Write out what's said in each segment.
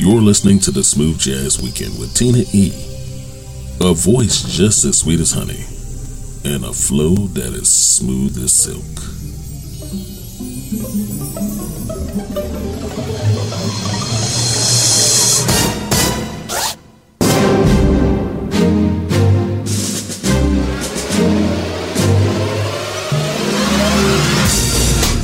You're listening to the Smooth Jazz Weekend with Tina E. A voice just as sweet as honey, and a flow that is smooth as silk.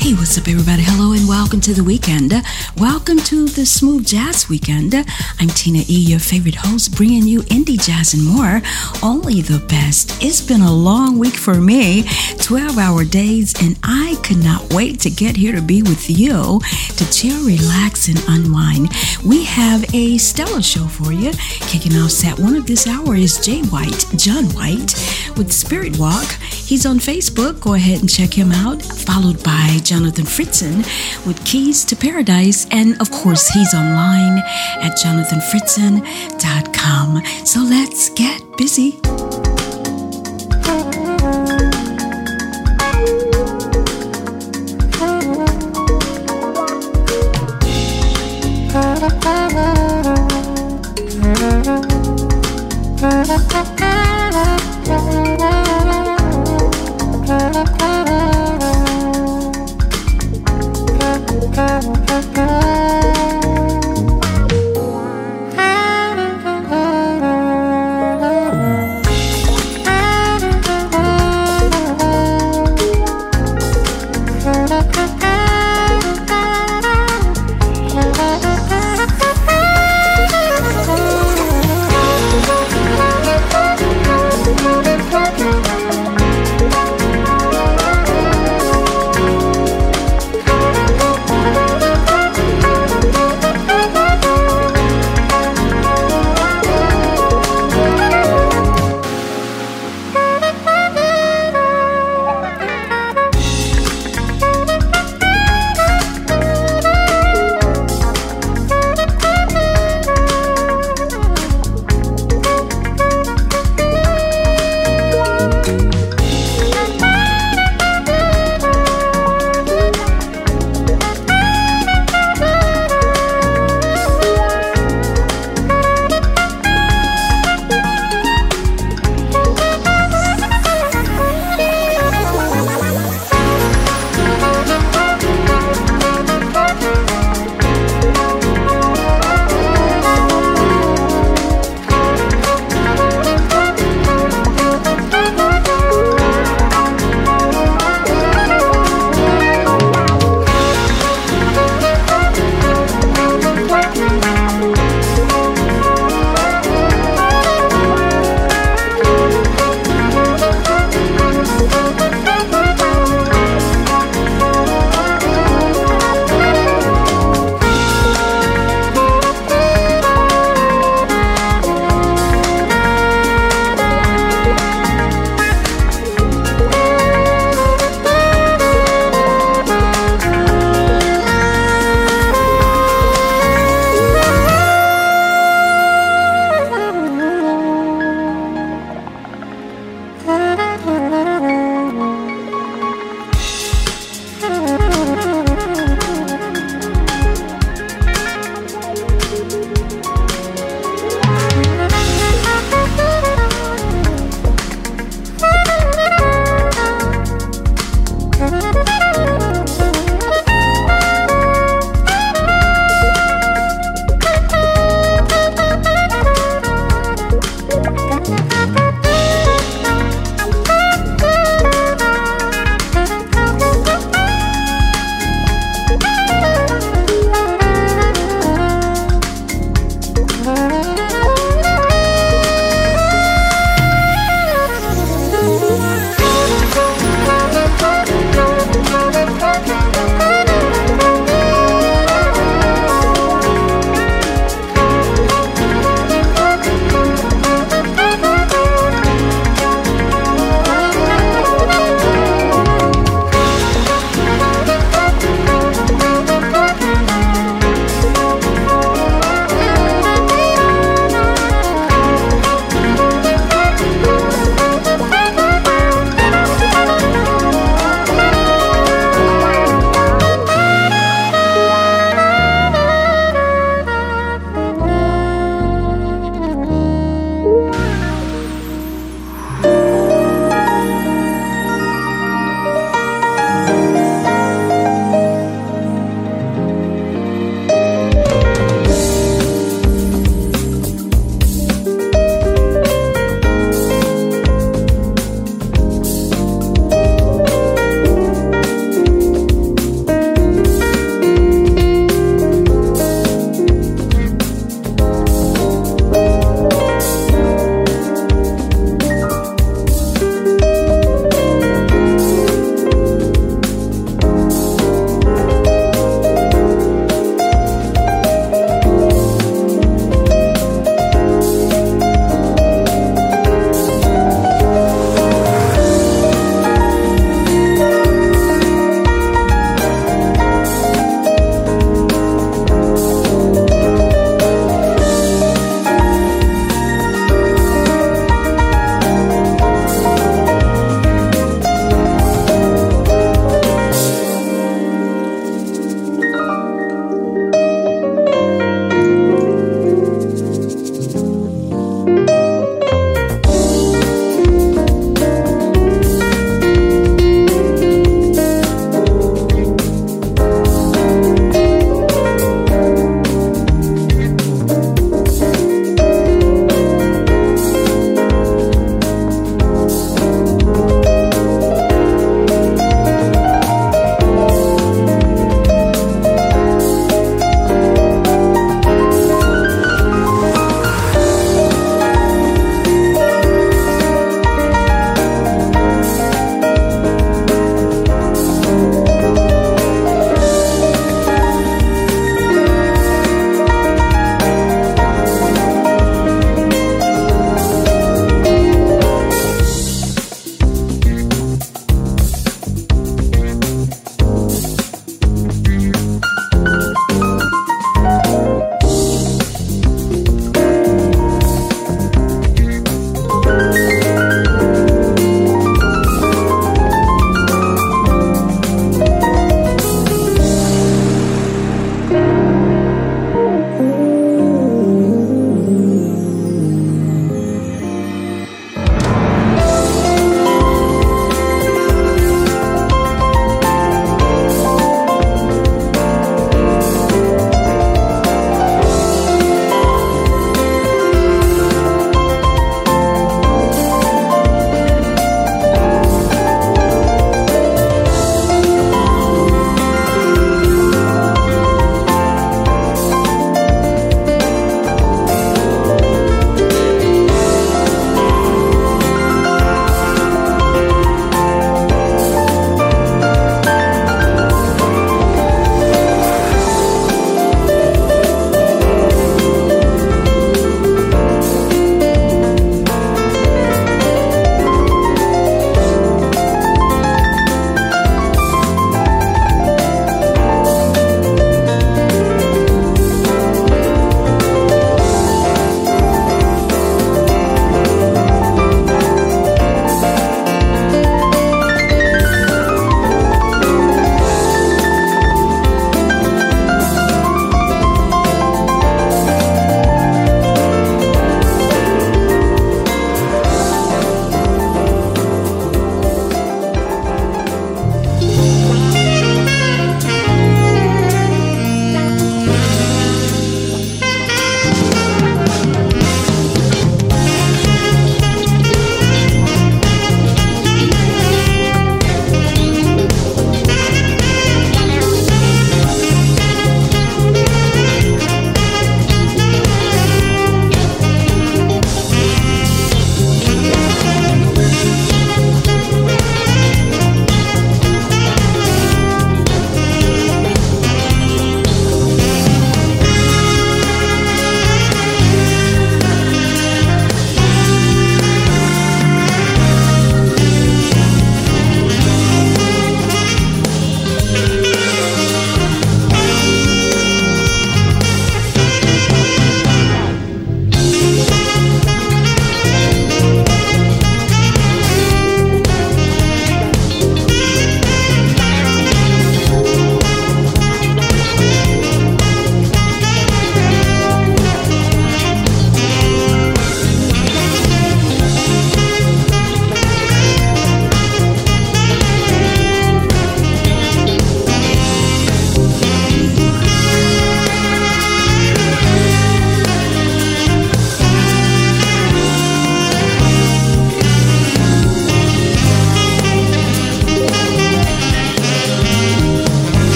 Hey, What's up, everybody? Hello welcome to the weekend. Welcome to the Smooth Jazz Weekend. I'm Tina E, your favorite host, bringing you indie jazz and more. Only the best. It's been a long week for me 12 hour days, and I could not wait to get here to be with you to chill, relax, and unwind. We have a stellar show for you. Kicking off set one of this hour is Jay White, John White, with Spirit Walk. He's on Facebook. Go ahead and check him out. Followed by Jonathan Fritzen with Keys to Paradise. And of course, he's online at jonathanfritzen.com. So let's get busy.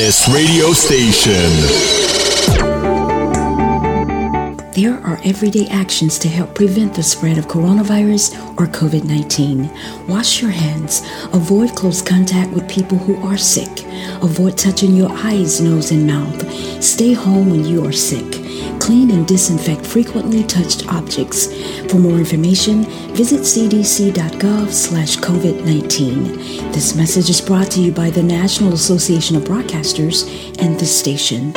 Hottest radio station. There are everyday actions to help prevent the spread of coronavirus or COVID 19. Wash your hands. Avoid close contact with people who are sick. Avoid touching your eyes, nose, and mouth. Stay home when you are sick. Clean and disinfect frequently touched objects. For more information, visit cdc.gov slash COVID-19. This message is brought to you by the National Association of Broadcasters and this station.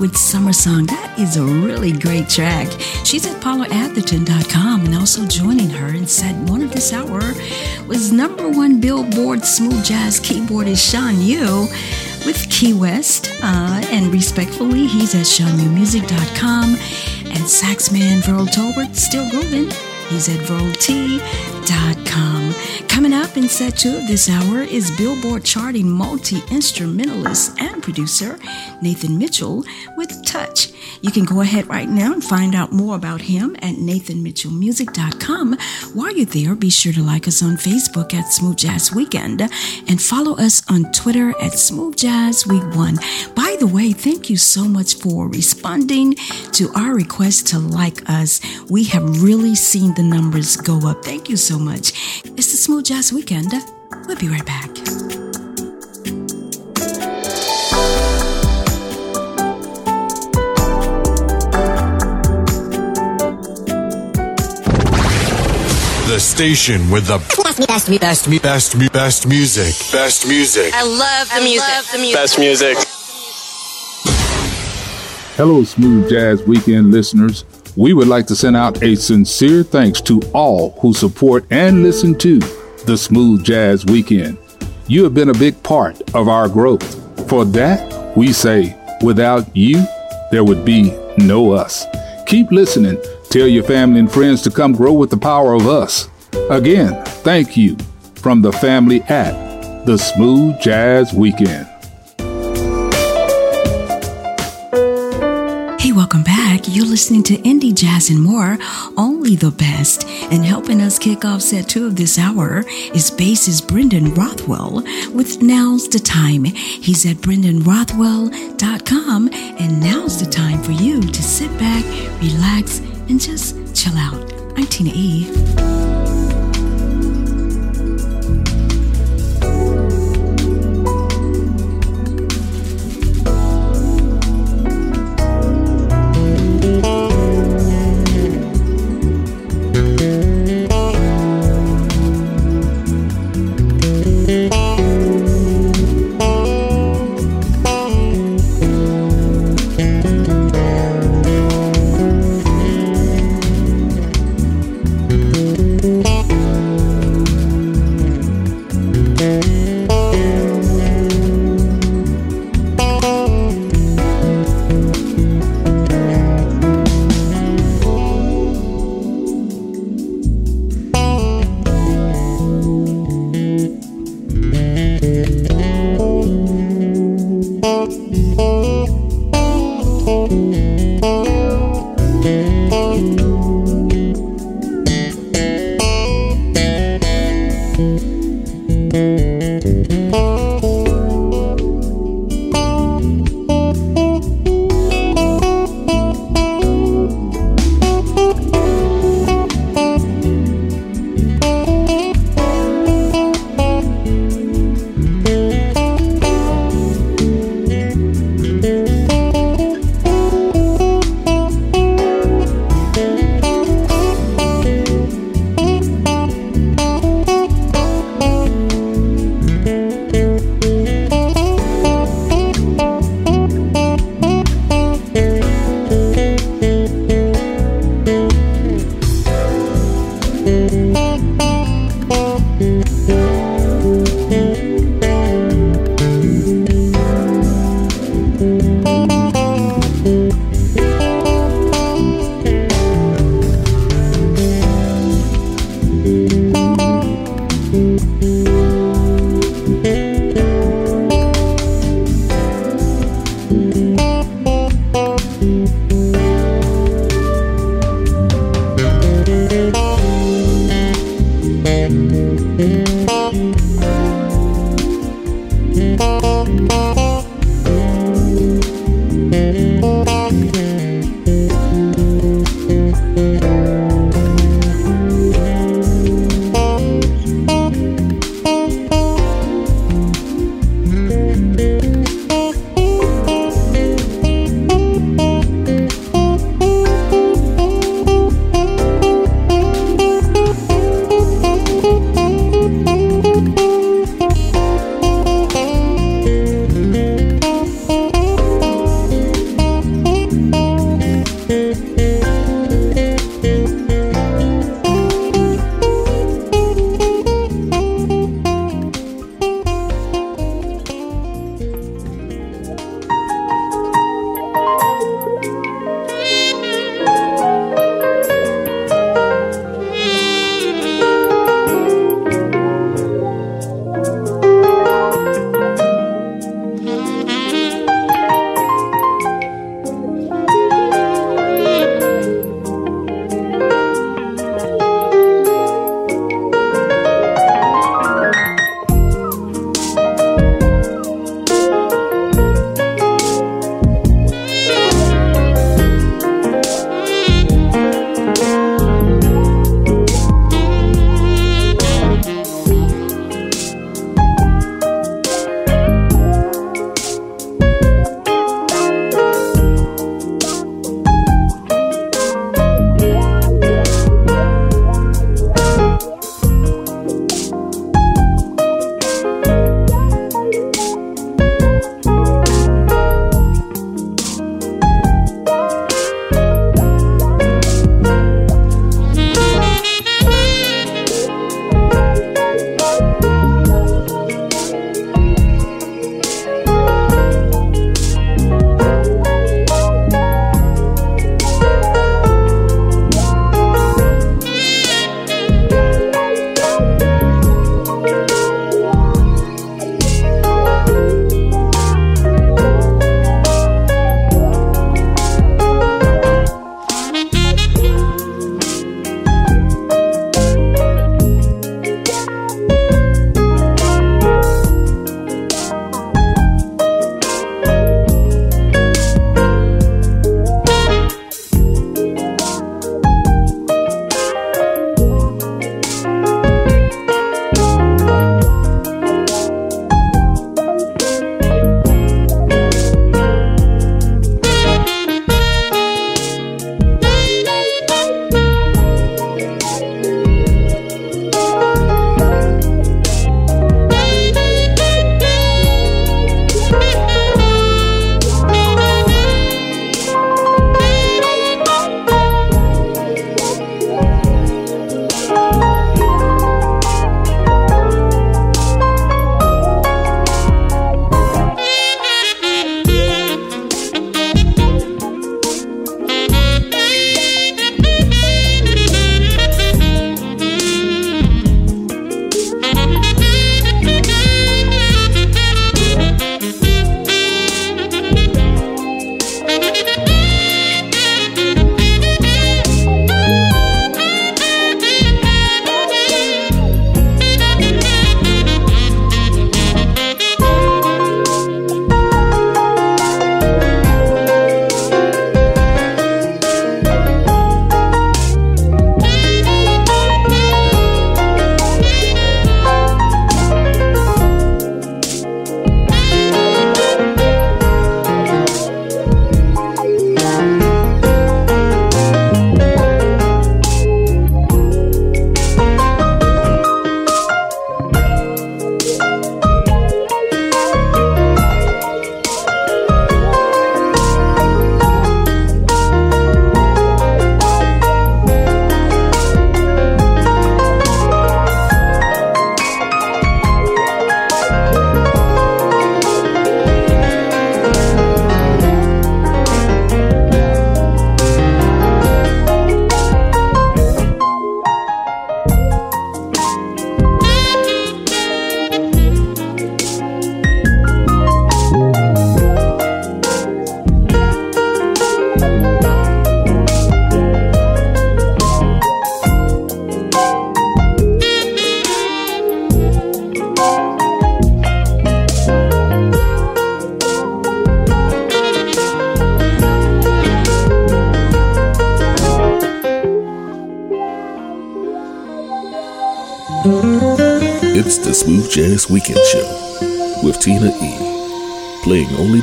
With Summer Song. That is a really great track. She's at paulaatherton.com and also joining her in set one of this hour was number one Billboard smooth jazz keyboardist Sean U with Key West. Uh, and respectfully, he's at SeanYuMusic.com and Saxman Vearl Tolbert, still grooving. He's at VearlT.com. Coming up in set two of this hour is Billboard charting multi instrumentalist and producer Nathan Mitchell with Touch. You can go ahead right now and find out more about him at nathanmitchellmusic.com. While you're there, be sure to like us on Facebook at Smooth Jazz Weekend and follow us on Twitter at Smooth Jazz Week One. By the way, thank you so much for responding to our request to like us. We have really seen the numbers go up. Thank you so much. It's the Smooth Jazz Weekend. We'll be right back. Station with the best, best, best, best, best, best music. Best music. I love the music. Love the music. Best music. Hello, Smooth Jazz Weekend listeners. We would like to send out a sincere thanks to all who support and listen to the Smooth Jazz Weekend. You have been a big part of our growth. For that, we say, without you, there would be no us. Keep listening Tell your family and friends to come grow with the power of us. Again, thank you from the family at the Smooth Jazz Weekend. Hey, welcome back. You're listening to Indie Jazz and More, only the best. And helping us kick off set two of this hour is bassist Brendan Rothwell with Now's the Time. He's at brendanrothwell.com, and now's the time for you to sit back, relax, and just chill out. I'm Tina E.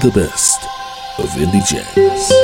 the best of indie jazz.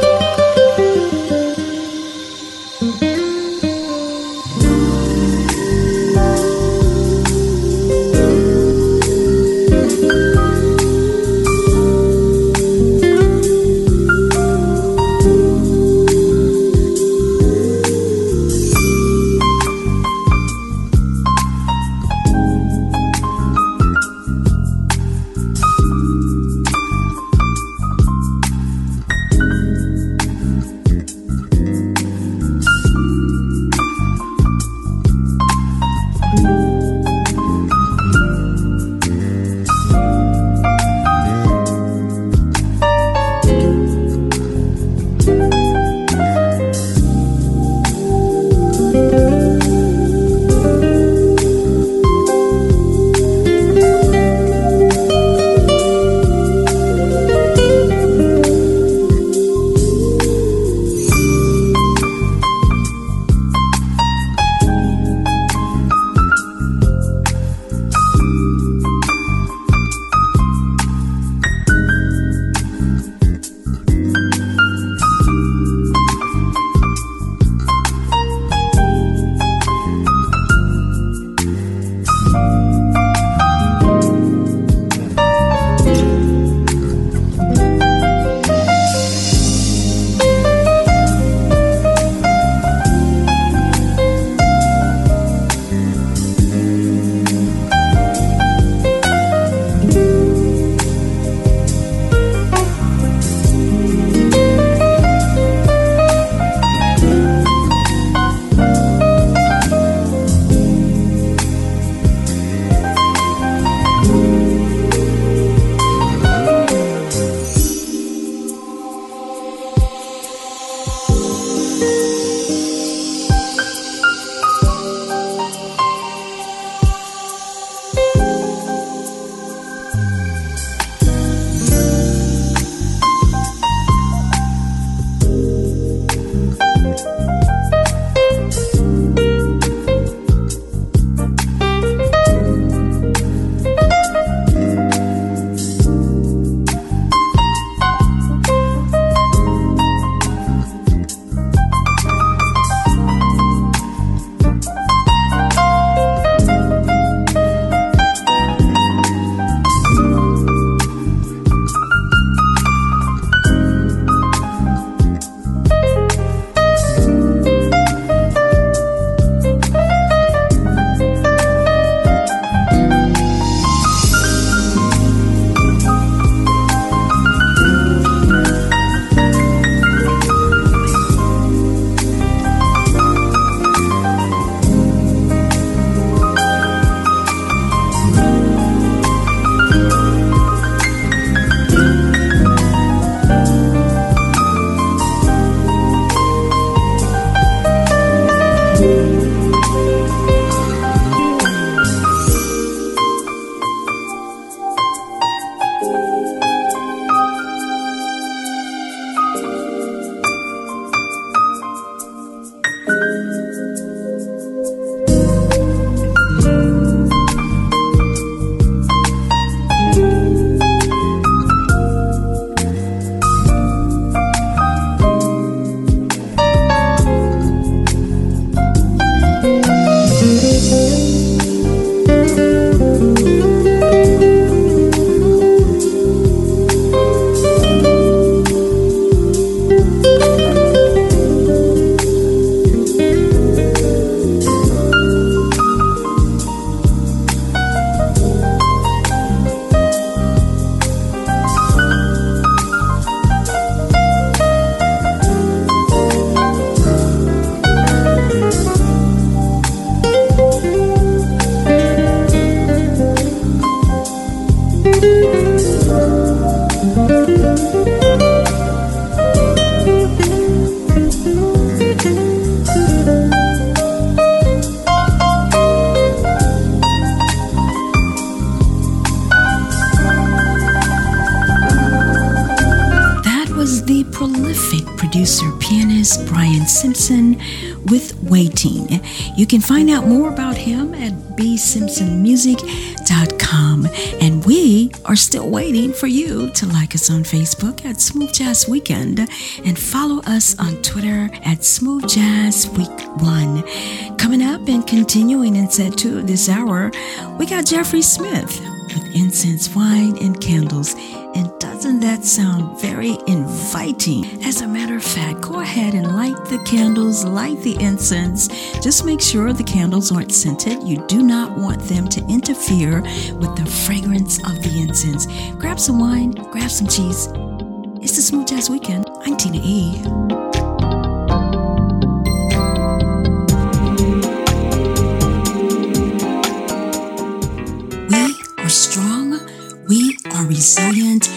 Música You can find out more about him at bsimpsonmusic.com. And we are still waiting for you to like us on Facebook at Smooth Jazz Weekend and follow us on Twitter at Smooth Jazz Week 1. Coming up and continuing in set 2 of this hour, we got Jeffery Smith with incense, wine, and candles. That sound very inviting? As a matter of fact, go ahead and light the candles, light the incense. Just make sure the candles aren't scented. You do not want them to interfere with the fragrance of the incense. Grab some wine, grab some cheese. It's the Smooth Jazz Weekend. I'm Tina E. We are strong, we are resilient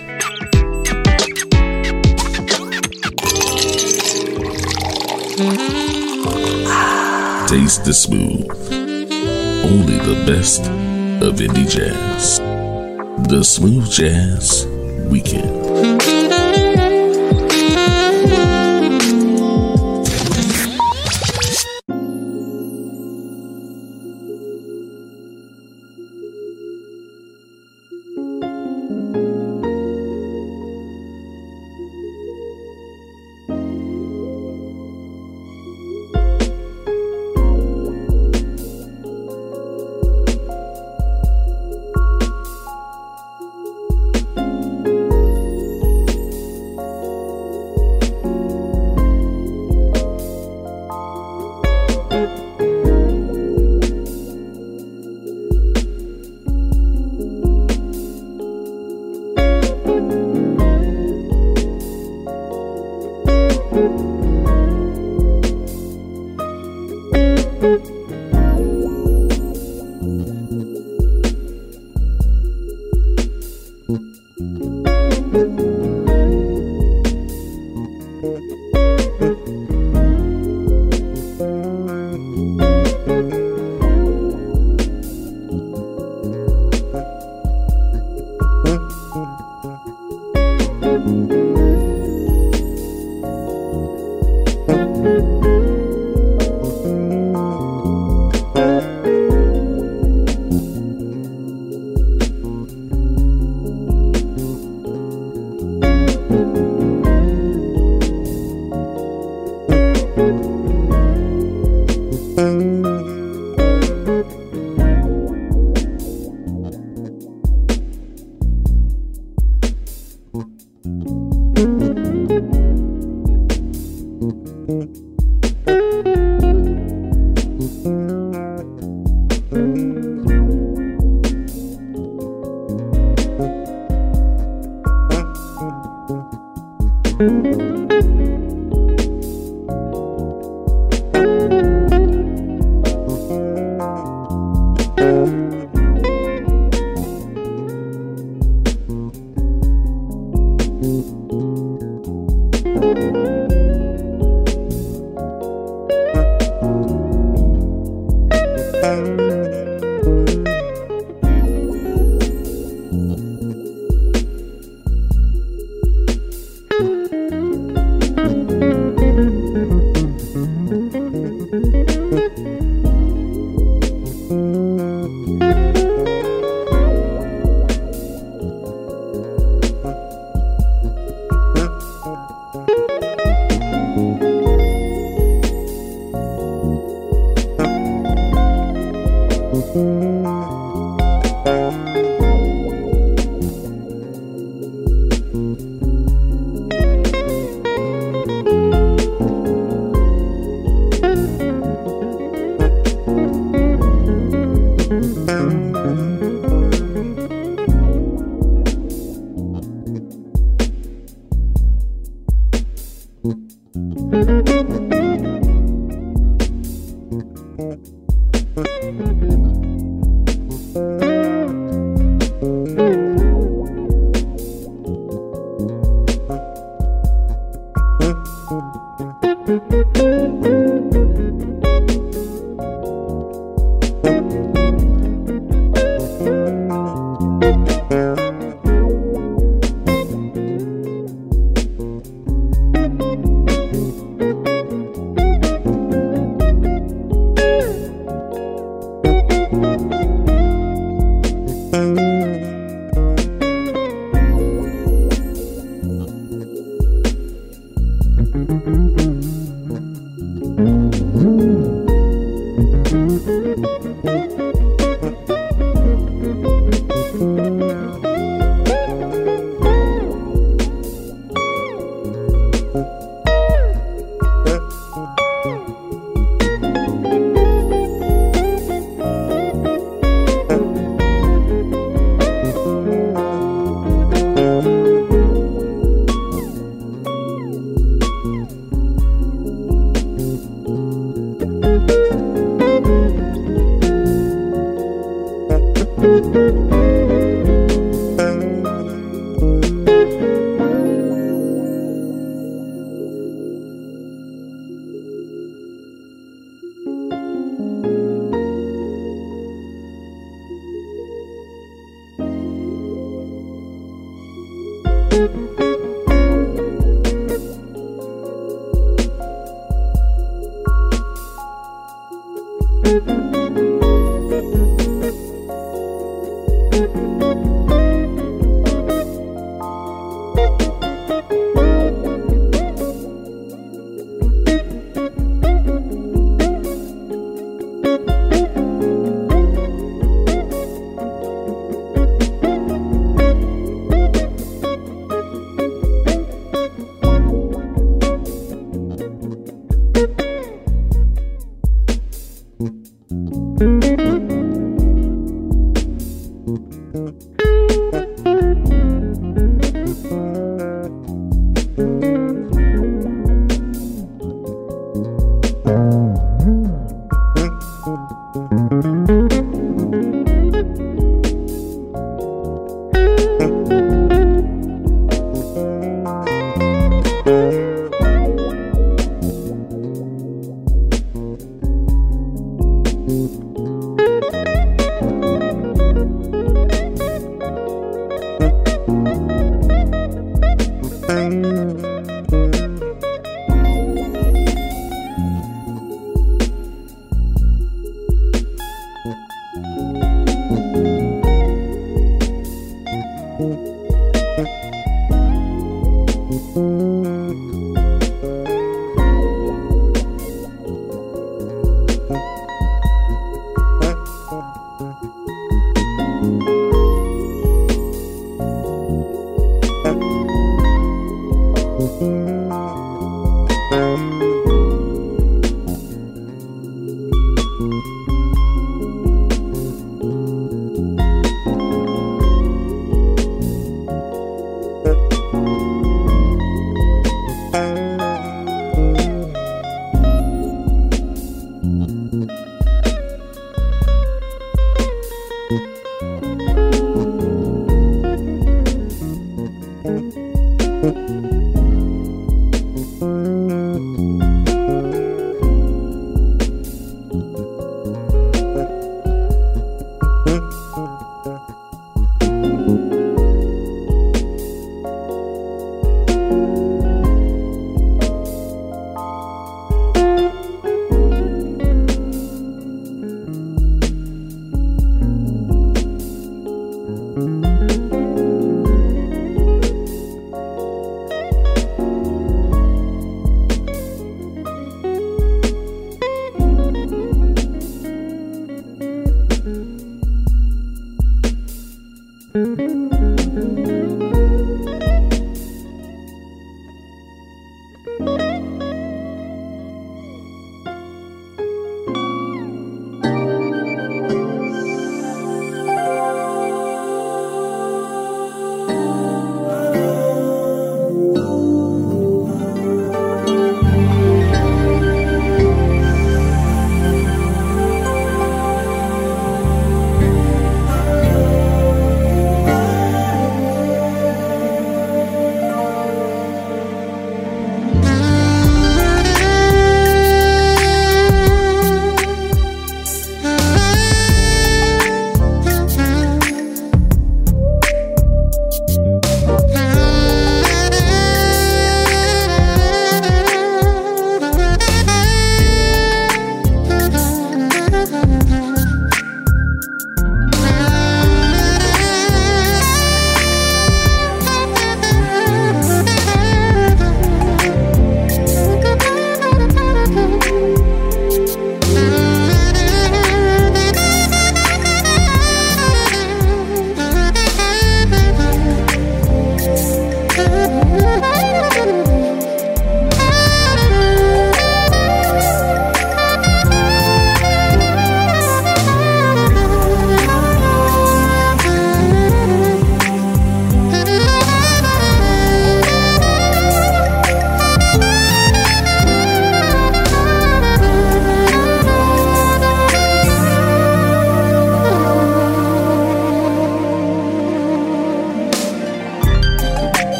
Taste the smooth. Only the best of indie jazz. The Smooth Jazz Weekend.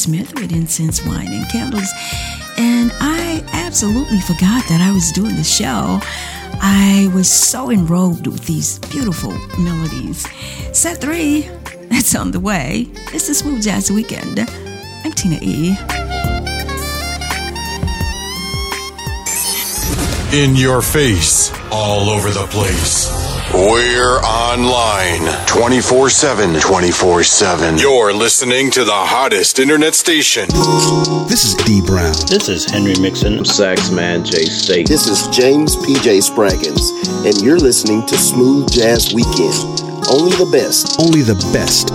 Smith with Incense, Wine, and Candles. And I absolutely forgot that I was doing the show. I was so enrobed with these beautiful melodies. Set three, it's on the way. It's the Smooth Jazz Weekend. I'm Tina E. In your face, all over the place. We're online 24 7. 24 7. You're listening to the hottest internet station. This is D Brown. This is Henry Mixon. Saxman J State. This is James PJ Spraggins, and you're listening to Smooth Jazz Weekend. Only the best. Only the best.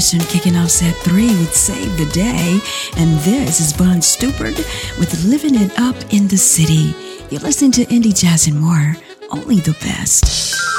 Set three with Save the Day. And this is Von Stupert with Living It Up in the City. You're listening to Indie Jazz and more, only the best.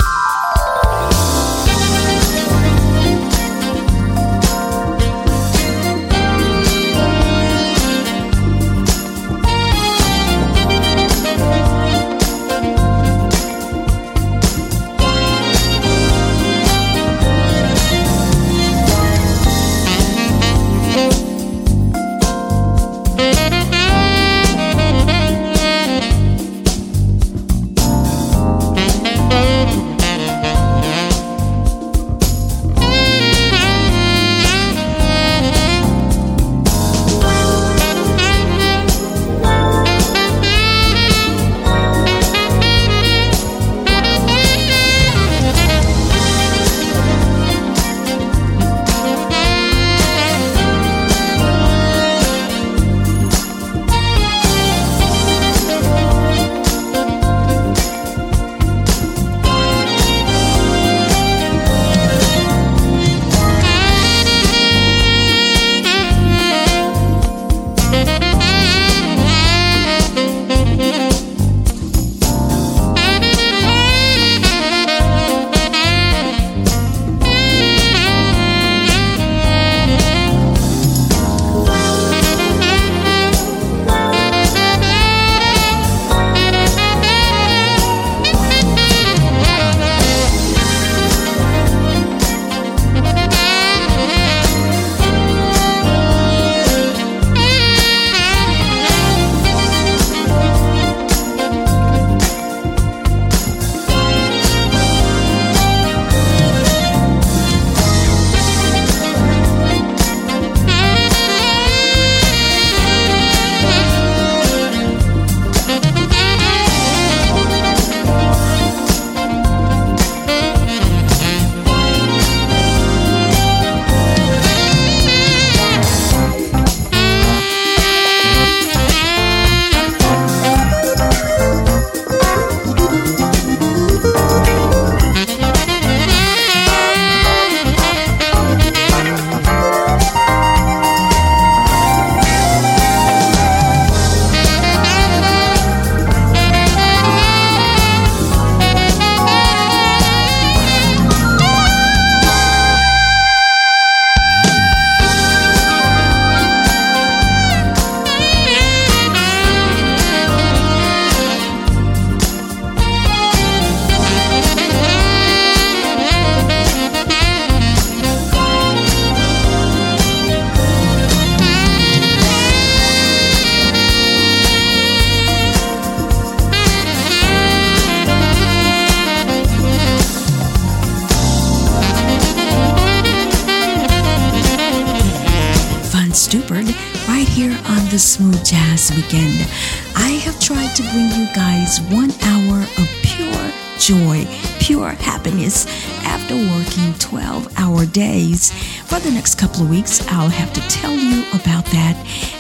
Couple of weeks, I'll have to tell you about that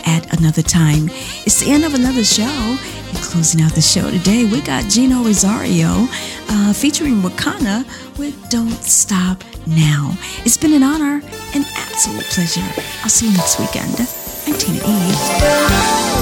at another time. It's the end of another show. And closing out the show today, we got Gino Rosario uh, featuring Wakana with Don't Stop Now. It's been an honor, an absolute pleasure. I'll see you next weekend. I'm Tina E.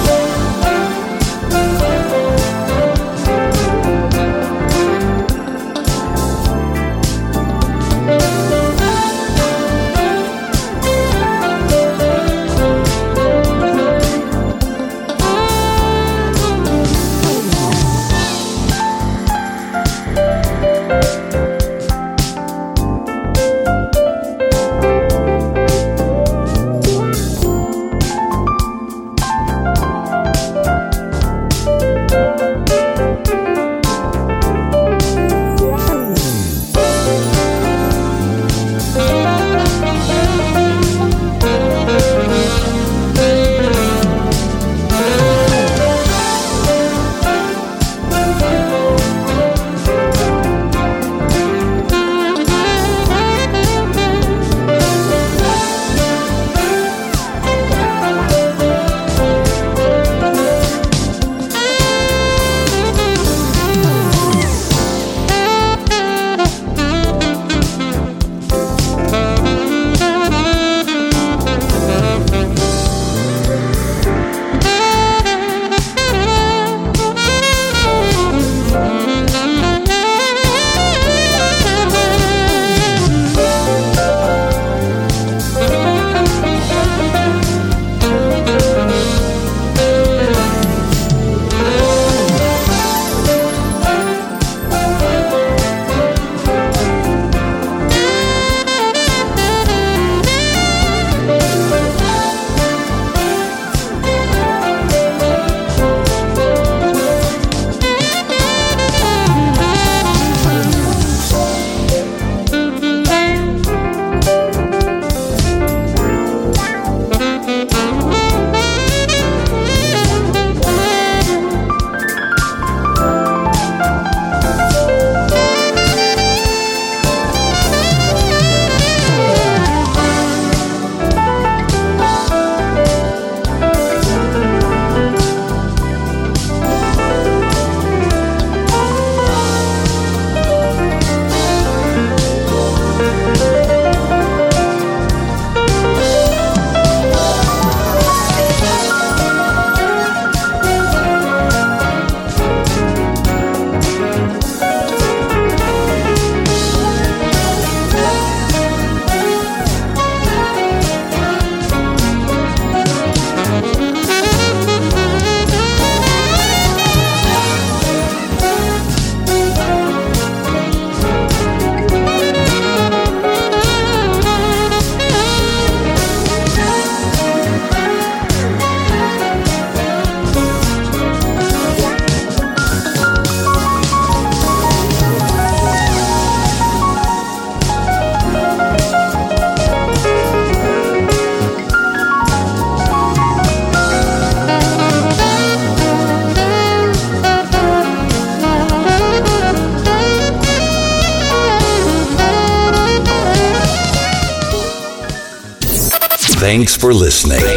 for listening.